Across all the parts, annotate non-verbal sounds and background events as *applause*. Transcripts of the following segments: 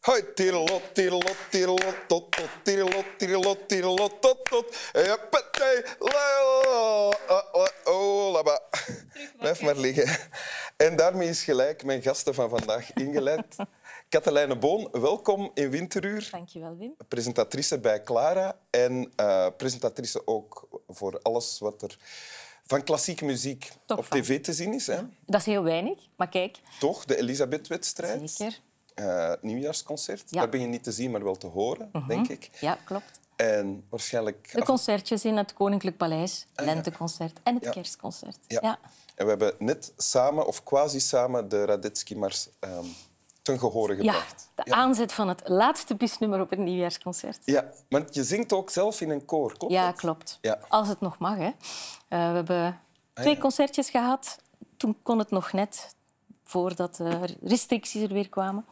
Hoi, tirelot, tirelot, tirelot, tot, tot, tirelot, tirelot, tirelot, tot, tot. Oh, labba. Blijf maar liggen. En daarmee is gelijk mijn gasten van vandaag ingeleid. *laughs* Katelijne Boon, welkom in Winteruur. Dankjewel, Wim. Presentatrice bij Clara en uh, presentatrice ook voor alles wat er van klassieke muziek Toch op van. tv te zien is. Hè? Dat is heel weinig, maar kijk. Toch, de Elisabeth-wedstrijd. Zeker. Uh, nieuwjaarsconcert. Ja. Daar ben je niet te zien, maar wel te horen, denk ik. Ja, klopt. En waarschijnlijk... De concertjes in het Koninklijk Paleis, Ah, lenteconcert en het Ja. kerstconcert. Ja. Ja. En we hebben net samen, of quasi samen, de Radetzky-mars ehm, ten gehore Ja, gebracht. de aanzet van het laatste pisnummer op het nieuwjaarsconcert. Ja, want je zingt ook zelf in een koor, klopt Ja, dat? klopt. Ja. Als het nog mag. Hè. Eh, we hebben twee Ah, ja. concertjes gehad. Toen kon het nog net, voordat de restricties er weer kwamen.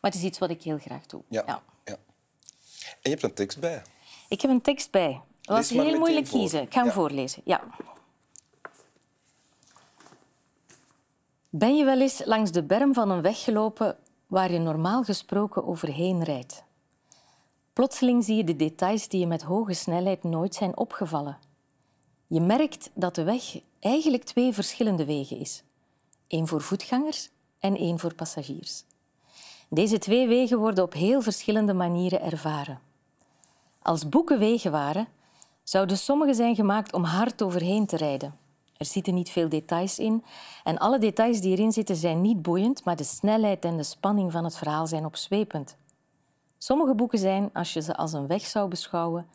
Maar het is iets wat ik heel graag doe. Ja. ja. En je hebt een tekst bij. Ik heb een tekst bij. Het was heel moeilijk voor. kiezen. Ik ga hem voorlezen. Ja. Ben je wel eens langs de berm van een weg gelopen waar je normaal gesproken overheen rijdt? Plotseling zie je de details die je met hoge snelheid nooit zijn opgevallen. Je merkt dat de weg eigenlijk twee verschillende wegen is. Eén voor voetgangers en één voor passagiers. Deze twee wegen worden op heel verschillende manieren ervaren. Als boeken wegen waren, zouden sommige zijn gemaakt om hard overheen te rijden. Er zitten niet veel details in en alle details die erin zitten zijn niet boeiend, maar de snelheid en de spanning van het verhaal zijn opzwepend. Sommige boeken zijn, als je ze als een weg zou beschouwen,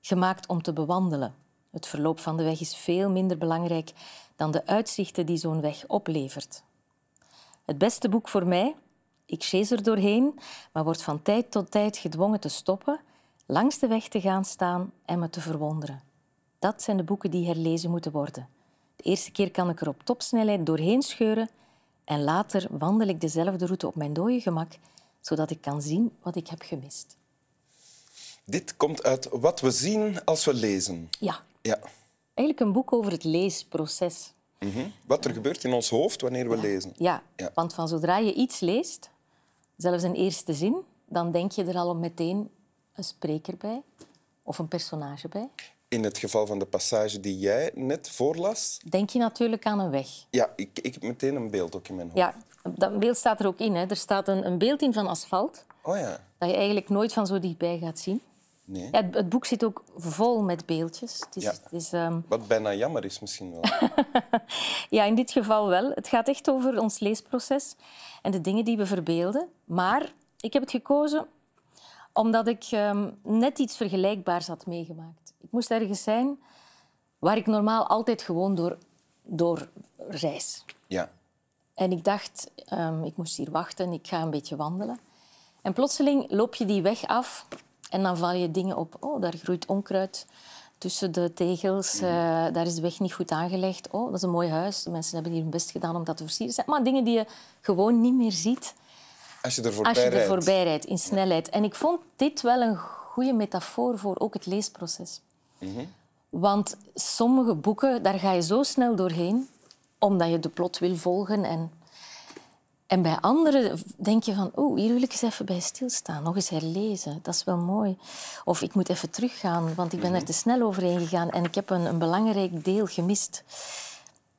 gemaakt om te bewandelen. Het verloop van de weg is veel minder belangrijk dan de uitzichten die zo'n weg oplevert. Het beste boek voor mij, ik chaise er doorheen, maar word van tijd tot tijd gedwongen te stoppen, langs de weg te gaan staan en me te verwonderen. Dat zijn de boeken die herlezen moeten worden. De eerste keer kan ik er op topsnelheid doorheen scheuren en later wandel ik dezelfde route op mijn dode gemak, zodat ik kan zien wat ik heb gemist. Dit komt uit wat we zien als we lezen. Ja, Ja. eigenlijk een boek over het leesproces. Mhm. Wat er gebeurt in ons hoofd wanneer we lezen. Ja, Ja. want van zodra je iets leest, zelfs een eerste zin, dan denk je er al meteen een spreker bij of een personage bij. In het geval van de passage die jij net voorlas, Denk je natuurlijk aan een weg. ja, ik, ik heb meteen een beeld ook in mijn hoofd. Ja, dat beeld staat er ook in. Hè. Er staat een, een beeld in van asfalt, Oh ja. dat je eigenlijk nooit van zo dichtbij gaat zien. Nee. Ja, het, het boek zit ook vol met beeldjes. Het is, Ja. het is, ehm, Wat bijna jammer is misschien wel. *laughs* ja, in dit geval wel. Het gaat echt over ons leesproces en de dingen die we verbeelden. Maar ik heb het gekozen omdat ik ehm, net iets vergelijkbaars had meegemaakt. Ik moest ergens zijn waar ik normaal altijd gewoon door, door reis. Ja. En ik dacht, ehm, ik moest hier wachten, ik ga een beetje wandelen. En plotseling loop je die weg af en dan val je dingen op. Oh, daar groeit onkruid tussen de tegels. eh, daar is de weg niet goed aangelegd. Oh, dat is een mooi huis. De mensen hebben hier hun best gedaan om dat te versieren. Maar dingen die je gewoon niet meer ziet Als je er voorbij als je er rijdt. voorbij rijdt in snelheid. En ik vond dit wel een goede metafoor voor ook het leesproces. Want sommige boeken, daar ga je zo snel doorheen, omdat je de plot wil volgen. En, en bij andere denk je van, oeh, hier wil ik eens even bij stilstaan, nog eens herlezen. Dat is wel mooi. Of ik moet even teruggaan, want ik ben er te snel overheen gegaan en ik heb een, een belangrijk deel gemist.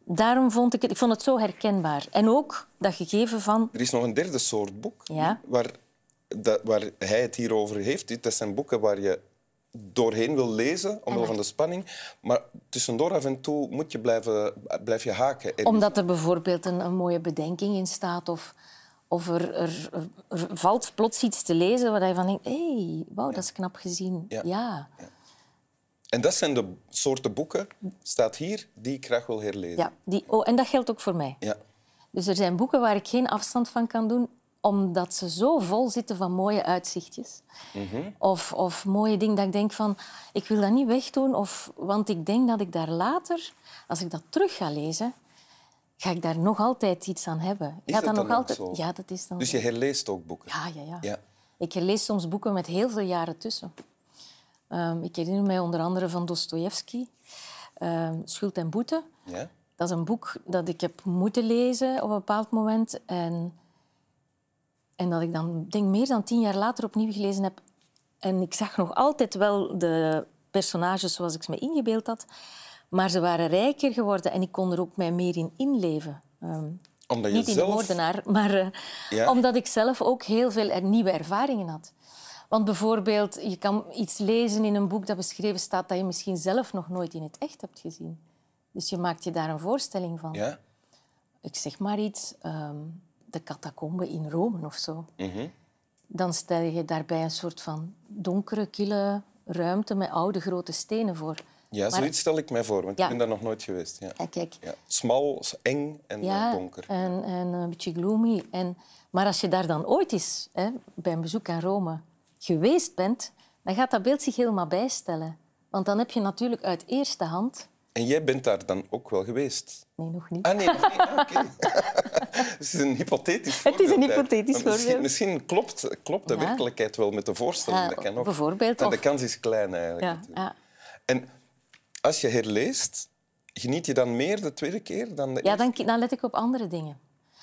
Daarom vond ik het, ik vond het zo herkenbaar. En ook dat gegeven van Er is nog een derde soort boek Ja. waar, dat, waar hij het hier over heeft. Dat zijn boeken waar je doorheen wil lezen, omwille van de spanning. Maar tussendoor af en toe moet je blijven, blijf je haken. En Omdat er bijvoorbeeld een, een mooie bedenking in staat of, of er, er, valt plots iets te lezen waar je van denkt, hé, hey, wauw, dat is knap gezien. Ja. Ja. En dat zijn de soorten boeken, staat hier, die ik graag wil herlezen. Ja, die, oh, en dat geldt ook voor mij. Ja. Dus er zijn boeken waar ik geen afstand van kan doen, omdat ze zo vol zitten van mooie uitzichtjes. of, of mooie dingen dat ik denk van, ik wil dat niet wegdoen, of, want ik denk dat ik daar later, als ik dat terug ga lezen, ga ik daar nog altijd iets aan hebben. Is dat nog dan ook altijd... zo? Ja, dat is dan Dus je herleest ook boeken. Ja, ja, ja. Ja. Ik herlees soms boeken met heel veel jaren tussen. Ehm, ik herinner mij onder andere van Dostoevsky, ehm, Schuld en Boete. Ja? Dat is een boek dat ik heb moeten lezen op een bepaald moment. En, en dat ik dan, denk meer dan tien jaar later opnieuw gelezen heb. En ik zag nog altijd wel de personages zoals ik ze me ingebeeld had. Maar ze waren rijker geworden en ik kon er ook mij meer in inleven. Ehm, Omdat je niet in zelf... de moordenaar, maar eh, Ja. omdat ik zelf ook heel veel nieuwe ervaringen had. Want bijvoorbeeld, je kan iets lezen in een boek dat beschreven staat dat je misschien zelf nog nooit in het echt hebt gezien. Dus je maakt je daar een voorstelling van. Ja? Ik zeg maar iets, ehm, de catacombe in Rome of zo. Mhm. Dan stel je daarbij een soort van donkere, kille ruimte met oude grote stenen voor. Ja, Maar- zoiets stel ik mij voor, want Ja. ik ben daar nog nooit geweest. Ja. Kijk, Ja. Smal, eng en Ja, eh, donker. En, en een beetje gloomy. En, maar als je daar dan ooit eens hè, bij een bezoek aan Rome geweest bent, dan gaat dat beeld zich helemaal bijstellen. Want dan heb je natuurlijk uit eerste hand... En jij bent daar dan ook wel geweest? Nee, nog niet. Ah, nee, nog niet. Ah, oké. *laughs* het is een hypothetisch Het is een voorbeeld, hypothetisch Maar misschien, voorbeeld. Misschien klopt, klopt de Ja. werkelijkheid wel met de voorstelling. Ja, dat kan ook. bijvoorbeeld, Maar de kans is klein eigenlijk. Ja, ja. En als je herleest, geniet je dan meer de tweede keer dan de ja eerste? dan, dan let ik op andere dingen.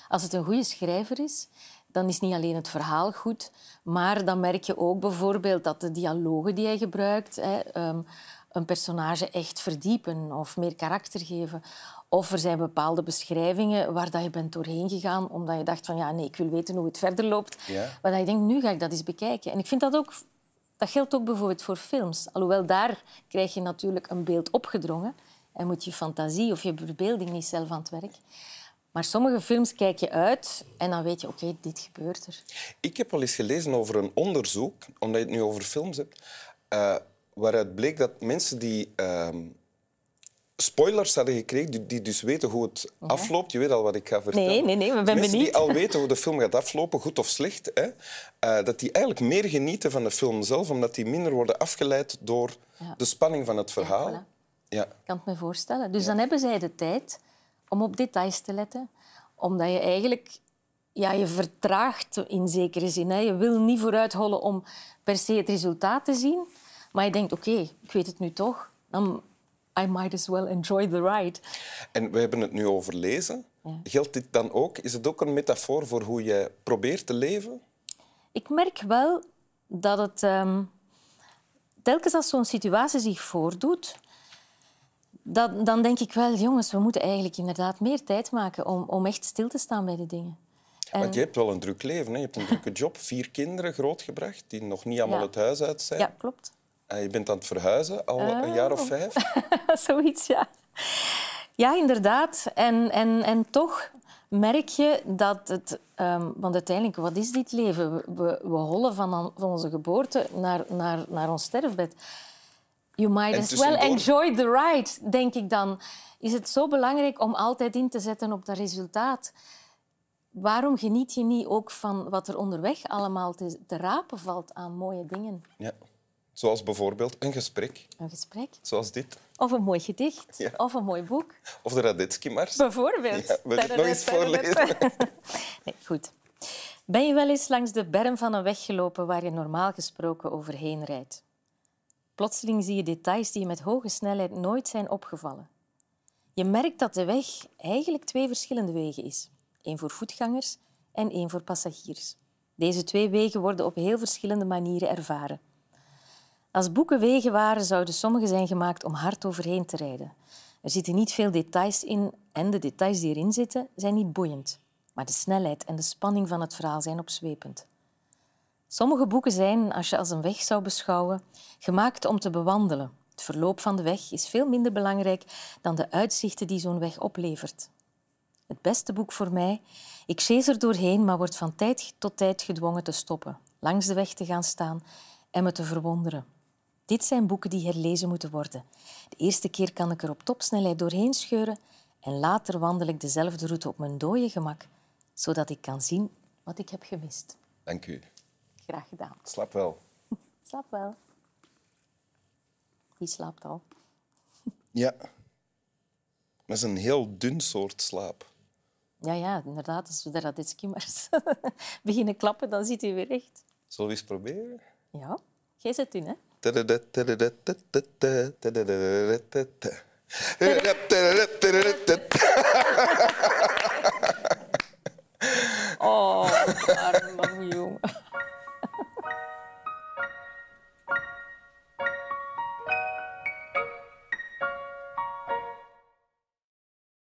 Als het een goede schrijver is, dan is niet alleen het verhaal goed, maar dan merk je ook bijvoorbeeld dat de dialogen die hij gebruikt hè, ehm, een personage echt verdiepen of meer karakter geven. Of er zijn bepaalde beschrijvingen waar dat je bent doorheen gegaan omdat je dacht van ja, nee, ik wil weten hoe het verder loopt. Ja. Maar dat je denkt, nu ga ik dat eens bekijken. En ik vind dat ook... Dat geldt ook bijvoorbeeld voor films. Alhoewel, daar krijg je natuurlijk een beeld opgedrongen en moet je fantasie of je verbeelding niet zelf aan het werk. Maar sommige films kijk je uit en dan weet je, oké, dit gebeurt er. Ik heb al eens gelezen over een onderzoek, omdat je het nu over films hebt, eh, waaruit bleek dat mensen die ehm, spoilers hadden gekregen, die, die dus weten hoe het afloopt, je weet al wat ik ga vertellen. Nee, nee, nee, we zijn mensen benieuwd. die al weten hoe de film gaat aflopen, goed of slecht, hè, eh, dat die eigenlijk meer genieten van de film zelf, omdat die minder worden afgeleid door Ja. de spanning van het verhaal. voilà. Ja, Ik kan het me voorstellen. Dus dan hebben zij de tijd om op details te letten, omdat je eigenlijk ja, je vertraagt in zekere zin. Hè. Je wil niet vooruit hollen om per se het resultaat te zien, maar je denkt, oké, ik weet het nu toch, dan I might as well enjoy the ride. En we hebben het nu over lezen. Ja. Geldt dit dan ook? Is het ook een metafoor voor hoe je probeert te leven? Ik merk wel dat het ehm, telkens als zo'n situatie zich voordoet, dat, dan denk ik wel, jongens, we moeten eigenlijk inderdaad meer tijd maken om, om echt stil te staan bij de dingen. En, Want je hebt wel een druk leven. Hè? Je hebt een drukke job, vier kinderen grootgebracht die nog niet allemaal Ja. het huis uit zijn. ja, klopt. En je bent aan het verhuizen al een jaar of Oh. vijf. *laughs* Zoiets, ja. Ja, inderdaad. En, en, en toch merk je dat het... ehm, want uiteindelijk, wat is dit leven? We, we, we hollen van, an- van onze geboorte naar, naar, naar ons sterfbed. You might En as well enjoy the ride, denk ik dan. Is het zo belangrijk om altijd in te zetten op dat resultaat? Waarom geniet je niet ook van wat er onderweg allemaal te, te rapen valt aan mooie dingen? Ja. Zoals bijvoorbeeld een gesprek, Een gesprek, zoals dit. of een mooi gedicht, Ja. of een mooi boek. Of de Radetzky-mars. Bijvoorbeeld. Ja, wil je het nog eens *laughs* Nee, goed. Ben je wel eens langs de berm van een weg gelopen waar je normaal gesproken overheen rijdt? Plotseling zie je details die je met hoge snelheid nooit zijn opgevallen. Je merkt dat de weg eigenlijk twee verschillende wegen is. één voor voetgangers en één voor passagiers. Deze twee wegen worden op heel verschillende manieren ervaren. Als boeken wegen waren, zouden sommige zijn gemaakt om hard overheen te rijden. Er zitten niet veel details in en de details die erin zitten zijn niet boeiend. Maar de snelheid en de spanning van het verhaal zijn opzwepend. Sommige boeken zijn, als je als een weg zou beschouwen, gemaakt om te bewandelen. Het verloop van de weg is veel minder belangrijk dan de uitzichten die zo'n weg oplevert. Het beste boek voor mij. Ik chase er doorheen, maar word van tijd tot tijd gedwongen te stoppen, langs de weg te gaan staan en me te verwonderen. Dit zijn boeken die herlezen moeten worden. De eerste keer kan ik er op topsnelheid doorheen scheuren en later wandel ik dezelfde route op mijn dode gemak, zodat ik kan zien wat ik heb gemist. Dank u. Graag gedaan. Slap wel. *laughs* Slaap wel. Wie slaapt al? Ja. Dat is een heel dun soort slaap. Ja, ja, inderdaad. Als we de Radetzky maar *laughs* beginnen klappen, dan zit hij weer recht. Zullen we eens proberen? Ja, jij zit in, hè? Åh, oh, arma Rio.